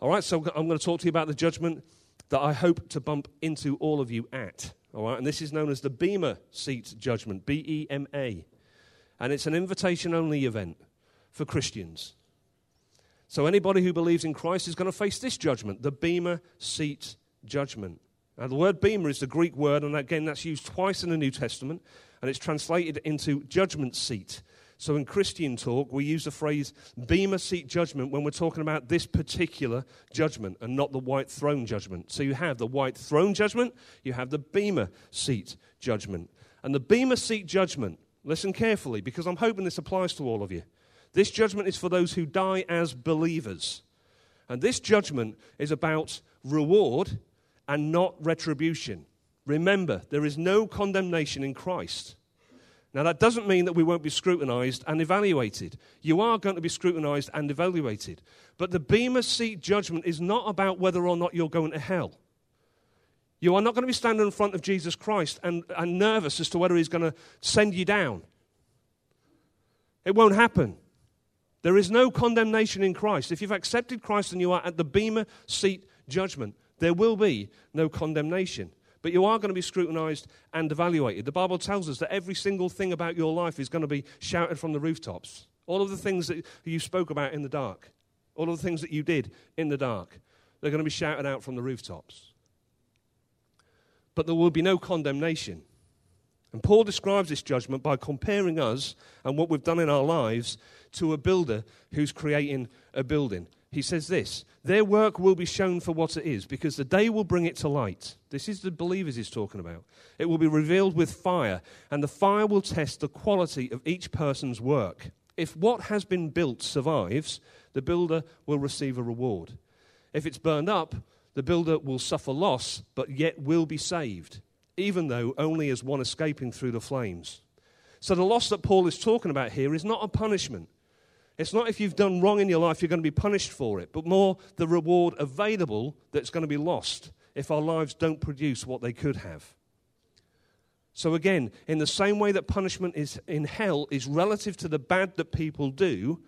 All right, so I'm going to talk to you about the judgment that I hope to bump into all of you at. All right, and this is known as the Bema Seat Judgment, B E M A. And it's an invitation only event for Christians. So anybody who believes in Christ is going to face this judgment, the Bema Seat Judgment. Now, the word Bema is the Greek word, and again, that's used twice in the New Testament, and it's translated into judgment seat. So in Christian talk, we use the phrase bema seat judgment when we're talking about this particular judgment and not the white throne judgment. So you have the white throne judgment, you have the bema seat judgment. And the bema seat judgment, listen carefully because I'm hoping this applies to all of you. This judgment is for those who die as believers. And this judgment is about reward and not retribution. Remember, there is no condemnation in Christ. Now, that doesn't mean that we won't be scrutinized and evaluated. You are going to be scrutinized and evaluated. But the Bema Seat judgment is not about whether or not you're going to hell. You are not going to be standing in front of Jesus Christ and, and nervous as to whether he's going to send you down. It won't happen. There is no condemnation in Christ. If you've accepted Christ and you are at the Bema Seat judgment, there will be no condemnation but you are going to be scrutinized and evaluated. The Bible tells us that every single thing about your life is going to be shouted from the rooftops. All of the things that you spoke about in the dark, all of the things that you did in the dark, they're going to be shouted out from the rooftops. But there will be no condemnation. And Paul describes this judgment by comparing us and what we've done in our lives to a builder who's creating a building he says this Their work will be shown for what it is, because the day will bring it to light. This is the believers he's talking about. It will be revealed with fire, and the fire will test the quality of each person's work. If what has been built survives, the builder will receive a reward. If it's burned up, the builder will suffer loss, but yet will be saved, even though only as one escaping through the flames. So the loss that Paul is talking about here is not a punishment. It's not if you've done wrong in your life, you're going to be punished for it, but more the reward available that's going to be lost if our lives don't produce what they could have. So, again, in the same way that punishment is in hell is relative to the bad that people do,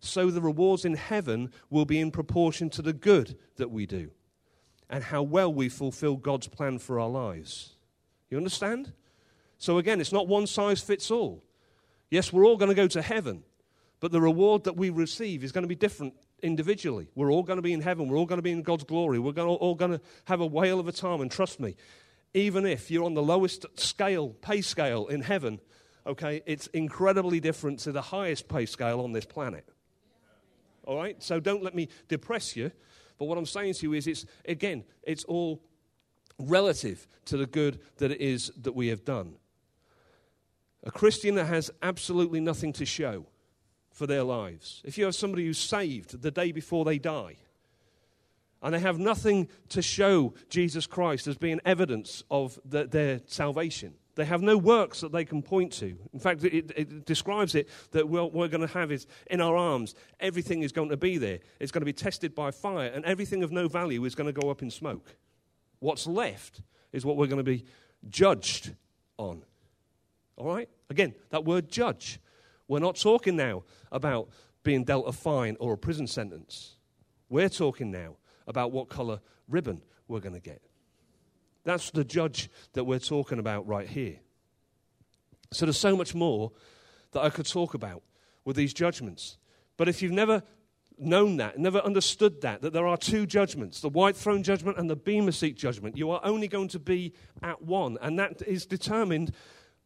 so the rewards in heaven will be in proportion to the good that we do and how well we fulfill God's plan for our lives. You understand? So, again, it's not one size fits all. Yes, we're all going to go to heaven, but the reward that we receive is going to be different individually. We're all going to be in heaven. We're all going to be in God's glory. We're going to, all going to have a whale of a time. And trust me, even if you're on the lowest scale, pay scale in heaven, okay, it's incredibly different to the highest pay scale on this planet. All right? So don't let me depress you. But what I'm saying to you is, it's, again, it's all relative to the good that it is that we have done. A Christian that has absolutely nothing to show for their lives. If you have somebody who's saved the day before they die, and they have nothing to show Jesus Christ as being evidence of the, their salvation, They have no works that they can point to. In fact, it, it describes it that what we're going to have is in our arms, everything is going to be there. It's going to be tested by fire, and everything of no value is going to go up in smoke. What's left is what we're going to be judged on. All right? Again, that word judge. We're not talking now about being dealt a fine or a prison sentence. We're talking now about what color ribbon we're going to get. That's the judge that we're talking about right here. So there's so much more that I could talk about with these judgments. But if you've never known that, never understood that, that there are two judgments the white throne judgment and the Bema seat judgment, you are only going to be at one. And that is determined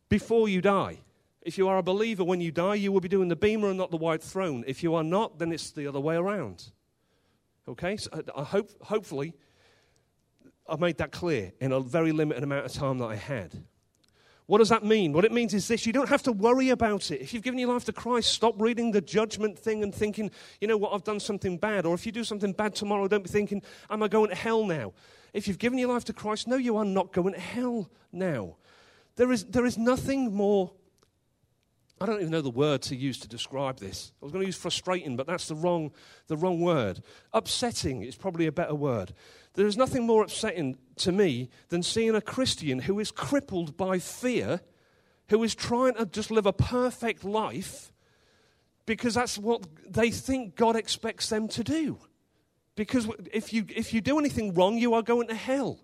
before you die. If you are a believer when you die, you will be doing the Bema and not the white throne. If you are not, then it's the other way around. Okay? So uh, I hope, hopefully, I've made that clear in a very limited amount of time that I had. What does that mean? What it means is this you don't have to worry about it. If you've given your life to Christ, stop reading the judgment thing and thinking, you know what, I've done something bad. Or if you do something bad tomorrow, don't be thinking, am I going to hell now? If you've given your life to Christ, no, you are not going to hell now. There is, there is nothing more I don't even know the word to use to describe this. I was going to use frustrating, but that's the wrong, the wrong word. Upsetting is probably a better word. There is nothing more upsetting to me than seeing a Christian who is crippled by fear, who is trying to just live a perfect life because that's what they think God expects them to do. Because if you, if you do anything wrong, you are going to hell.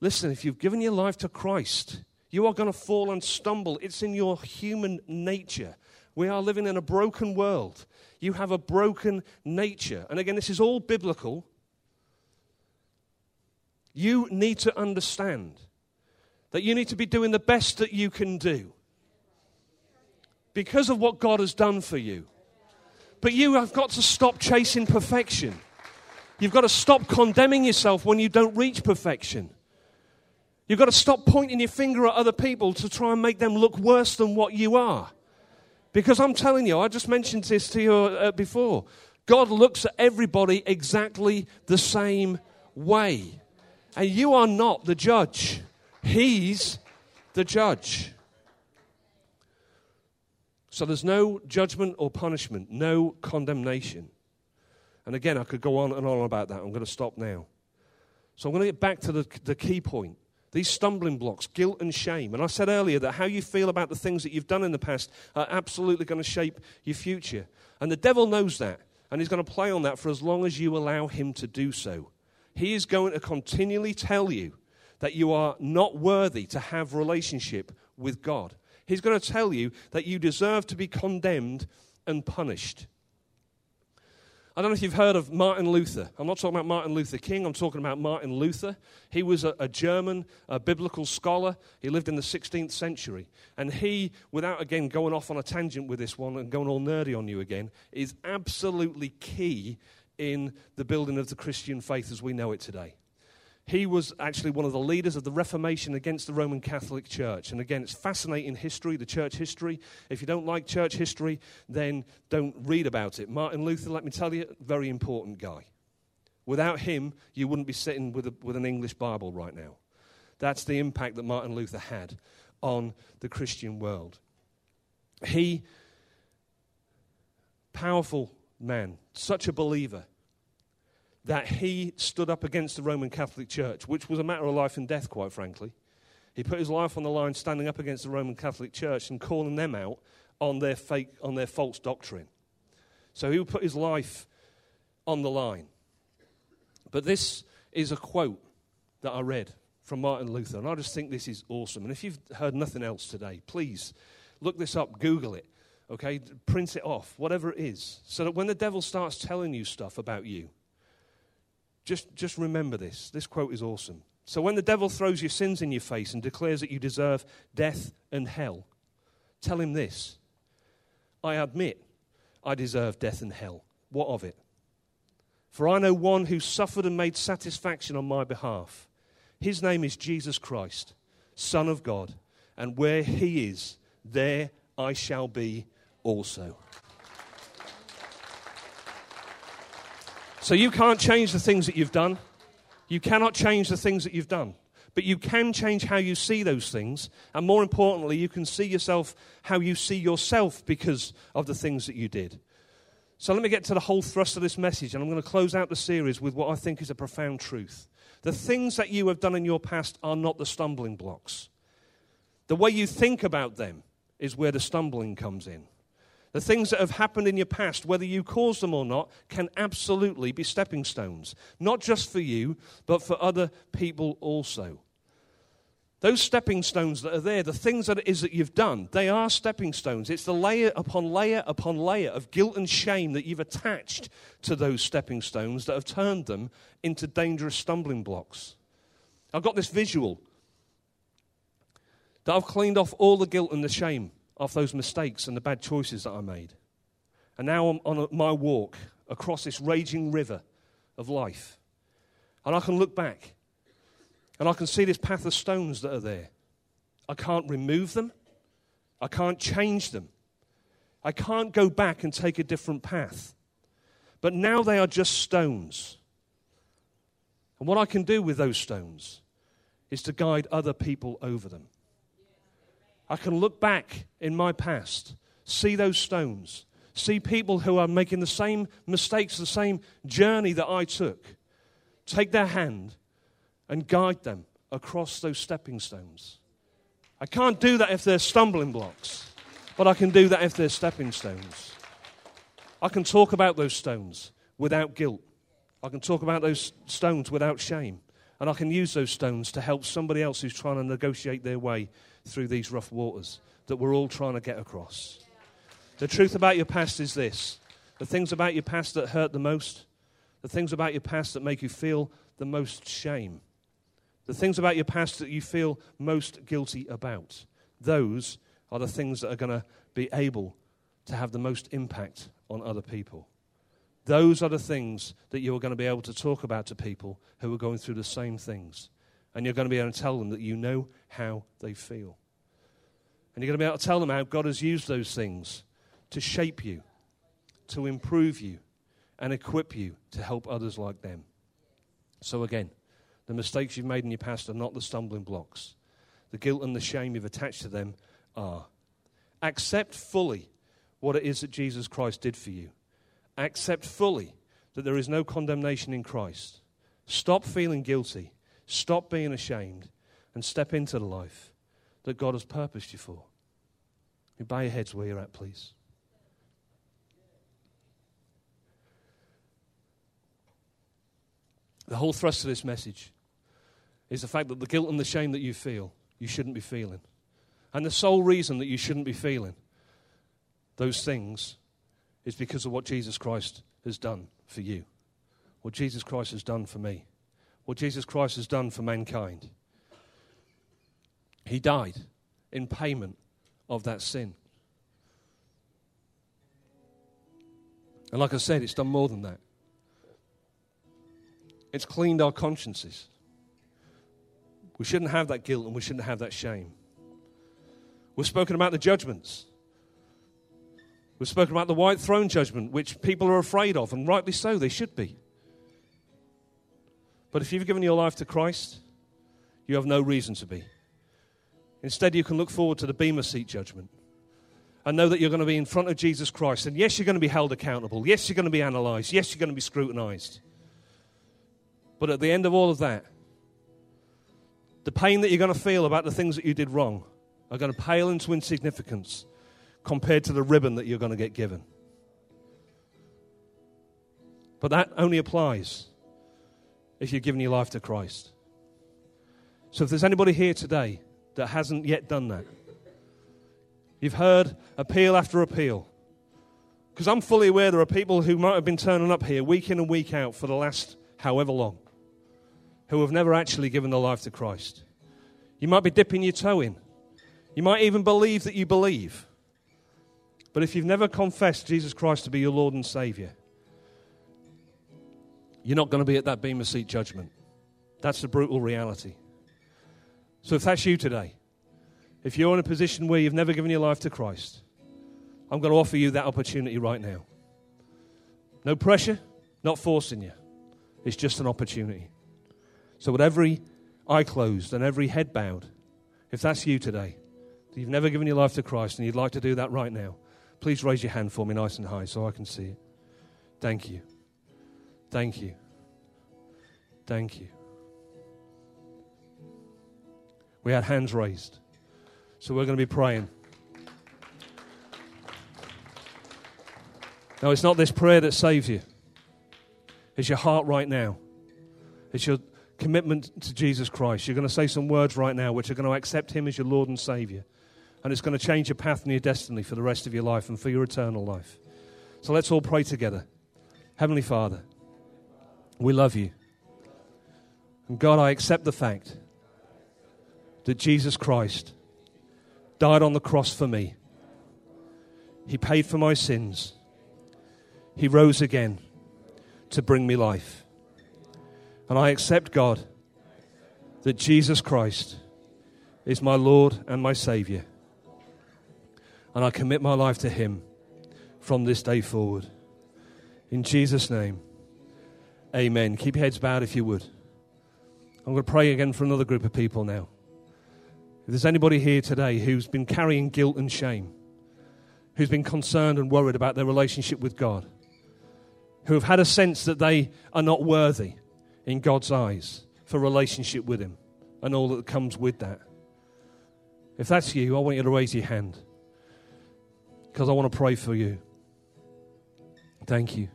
Listen, if you've given your life to Christ, you are going to fall and stumble. It's in your human nature. We are living in a broken world. You have a broken nature. And again, this is all biblical. You need to understand that you need to be doing the best that you can do because of what God has done for you. But you have got to stop chasing perfection. You've got to stop condemning yourself when you don't reach perfection. You've got to stop pointing your finger at other people to try and make them look worse than what you are. Because I'm telling you, I just mentioned this to you uh, before. God looks at everybody exactly the same way. And you are not the judge, He's the judge. So there's no judgment or punishment, no condemnation. And again, I could go on and on about that. I'm going to stop now. So I'm going to get back to the, the key point. These stumbling blocks, guilt and shame. And I said earlier that how you feel about the things that you've done in the past are absolutely going to shape your future. And the devil knows that. And he's going to play on that for as long as you allow him to do so. He is going to continually tell you that you are not worthy to have relationship with God. He's going to tell you that you deserve to be condemned and punished. I don't know if you've heard of Martin Luther. I'm not talking about Martin Luther King, I'm talking about Martin Luther. He was a, a German a biblical scholar. He lived in the 16th century. And he, without again going off on a tangent with this one and going all nerdy on you again, is absolutely key in the building of the Christian faith as we know it today. He was actually one of the leaders of the Reformation against the Roman Catholic Church. And again, it's fascinating history, the church history. If you don't like church history, then don't read about it. Martin Luther, let me tell you, very important guy. Without him, you wouldn't be sitting with, a, with an English Bible right now. That's the impact that Martin Luther had on the Christian world. He, powerful man, such a believer, that he stood up against the Roman Catholic Church, which was a matter of life and death, quite frankly. He put his life on the line standing up against the Roman Catholic Church and calling them out on their, fake, on their false doctrine. So he would put his life on the line. But this is a quote that I read from Martin Luther, and I just think this is awesome. And if you've heard nothing else today, please look this up, Google it, okay? Print it off, whatever it is, so that when the devil starts telling you stuff about you, just, just remember this. This quote is awesome. So when the devil throws your sins in your face and declares that you deserve death and hell, tell him this I admit I deserve death and hell. What of it? For I know one who suffered and made satisfaction on my behalf. His name is Jesus Christ, Son of God, and where he is, there I shall be also. So you can't change the things that you've done. You cannot change the things that you've done. But you can change how you see those things. And more importantly, you can see yourself how you see yourself because of the things that you did. So let me get to the whole thrust of this message. And I'm going to close out the series with what I think is a profound truth. The things that you have done in your past are not the stumbling blocks. The way you think about them is where the stumbling comes in. The things that have happened in your past, whether you caused them or not, can absolutely be stepping stones. Not just for you, but for other people also. Those stepping stones that are there, the things that it is that you've done, they are stepping stones. It's the layer upon layer upon layer of guilt and shame that you've attached to those stepping stones that have turned them into dangerous stumbling blocks. I've got this visual that I've cleaned off all the guilt and the shame of those mistakes and the bad choices that I made. And now I'm on my walk across this raging river of life. And I can look back and I can see this path of stones that are there. I can't remove them, I can't change them. I can't go back and take a different path. But now they are just stones. And what I can do with those stones is to guide other people over them. I can look back in my past, see those stones, see people who are making the same mistakes, the same journey that I took, take their hand and guide them across those stepping stones. I can't do that if they're stumbling blocks, but I can do that if they're stepping stones. I can talk about those stones without guilt. I can talk about those stones without shame. And I can use those stones to help somebody else who's trying to negotiate their way through these rough waters that we're all trying to get across. The truth about your past is this the things about your past that hurt the most, the things about your past that make you feel the most shame, the things about your past that you feel most guilty about, those are the things that are going to be able to have the most impact on other people. Those are the things that you're going to be able to talk about to people who are going through the same things. And you're going to be able to tell them that you know how they feel. And you're going to be able to tell them how God has used those things to shape you, to improve you, and equip you to help others like them. So, again, the mistakes you've made in your past are not the stumbling blocks. The guilt and the shame you've attached to them are. Accept fully what it is that Jesus Christ did for you. Accept fully that there is no condemnation in Christ. Stop feeling guilty Stop being ashamed and step into the life that God has purposed you for. You bow your heads where you're at, please. The whole thrust of this message is the fact that the guilt and the shame that you feel, you shouldn't be feeling. And the sole reason that you shouldn't be feeling those things is because of what Jesus Christ has done for you, what Jesus Christ has done for me what Jesus Christ has done for mankind. He died in payment of that sin. And like I said, it's done more than that. It's cleaned our consciences. We shouldn't have that guilt and we shouldn't have that shame. We've spoken about the judgments. We've spoken about the white throne judgment, which people are afraid of, and rightly so, they should be. But if you've given your life to Christ, you have no reason to be. Instead, you can look forward to the Bema Seat judgment and know that you're going to be in front of Jesus Christ. And yes, you're going to be held accountable. Yes, you're going to be analyzed. Yes, you're going to be scrutinized. But at the end of all of that, the pain that you're going to feel about the things that you did wrong are going to pale into insignificance compared to the ribbon that you're going to get given. But that only applies if you've given your life to Christ. So if there's anybody here today that hasn't yet done that, you've heard appeal after appeal. Because I'm fully aware there are people who might have been turning up here week in and week out for the last however long who have never actually given their life to Christ. You might be dipping your toe in. You might even believe that you believe. But if you've never confessed Jesus Christ to be your Lord and Savior, you're not going to be at that Bema Seat judgment. That's the brutal reality. So if that's you today, if you're in a position where you've never given your life to Christ, I'm going to offer you that opportunity right now. No pressure, not forcing you. It's just an opportunity. So, with every eye closed and every head bowed, if that's you today, you've never given your life to Christ and you'd like to do that right now, please raise your hand for me nice and high so I can see it. Thank you. Thank you. Thank you. We had hands raised. So we're going to be praying. Now, it's not this prayer that saves you, it's your heart right now. It's your commitment to Jesus Christ. You're going to say some words right now which are going to accept Him as your Lord and Savior. And it's going to change your path and your destiny for the rest of your life and for your eternal life. So let's all pray together. Heavenly Father, we love you. And God, I accept the fact that Jesus Christ died on the cross for me. He paid for my sins. He rose again to bring me life. And I accept, God, that Jesus Christ is my Lord and my Savior. And I commit my life to Him from this day forward. In Jesus' name, amen. Keep your heads bowed if you would. I'm going to pray again for another group of people now. If there's anybody here today who's been carrying guilt and shame, who's been concerned and worried about their relationship with God, who have had a sense that they are not worthy in God's eyes for relationship with Him and all that comes with that. If that's you, I want you to raise your hand because I want to pray for you. Thank you.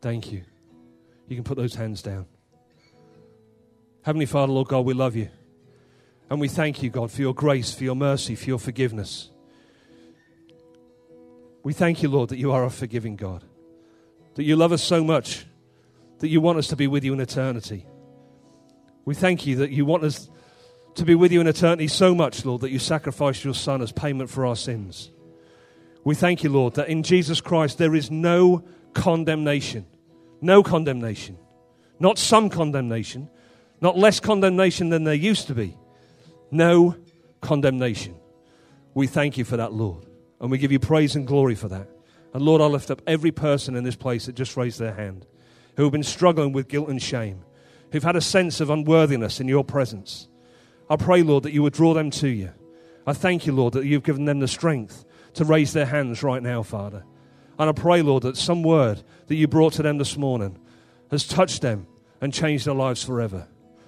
Thank you. You can put those hands down. Heavenly Father, Lord God, we love you. And we thank you, God, for your grace, for your mercy, for your forgiveness. We thank you, Lord, that you are a forgiving God, that you love us so much, that you want us to be with you in eternity. We thank you that you want us to be with you in eternity so much, Lord, that you sacrificed your Son as payment for our sins. We thank you, Lord, that in Jesus Christ there is no condemnation. No condemnation. Not some condemnation, not less condemnation than there used to be no condemnation. We thank you for that, Lord. And we give you praise and glory for that. And Lord, I lift up every person in this place that just raised their hand, who have been struggling with guilt and shame, who've had a sense of unworthiness in your presence. I pray, Lord, that you would draw them to you. I thank you, Lord, that you've given them the strength to raise their hands right now, Father. And I pray, Lord, that some word that you brought to them this morning has touched them and changed their lives forever.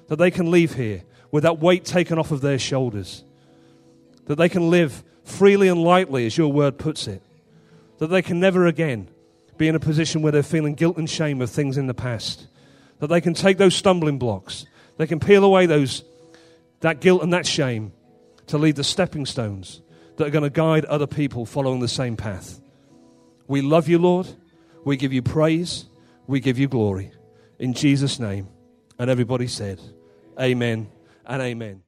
That they can leave here with that weight taken off of their shoulders. That they can live freely and lightly, as your word puts it. That they can never again be in a position where they're feeling guilt and shame of things in the past. That they can take those stumbling blocks, they can peel away those, that guilt and that shame to lead the stepping stones that are going to guide other people following the same path. We love you, Lord. We give you praise. We give you glory. In Jesus' name. And everybody said, Amen and amen.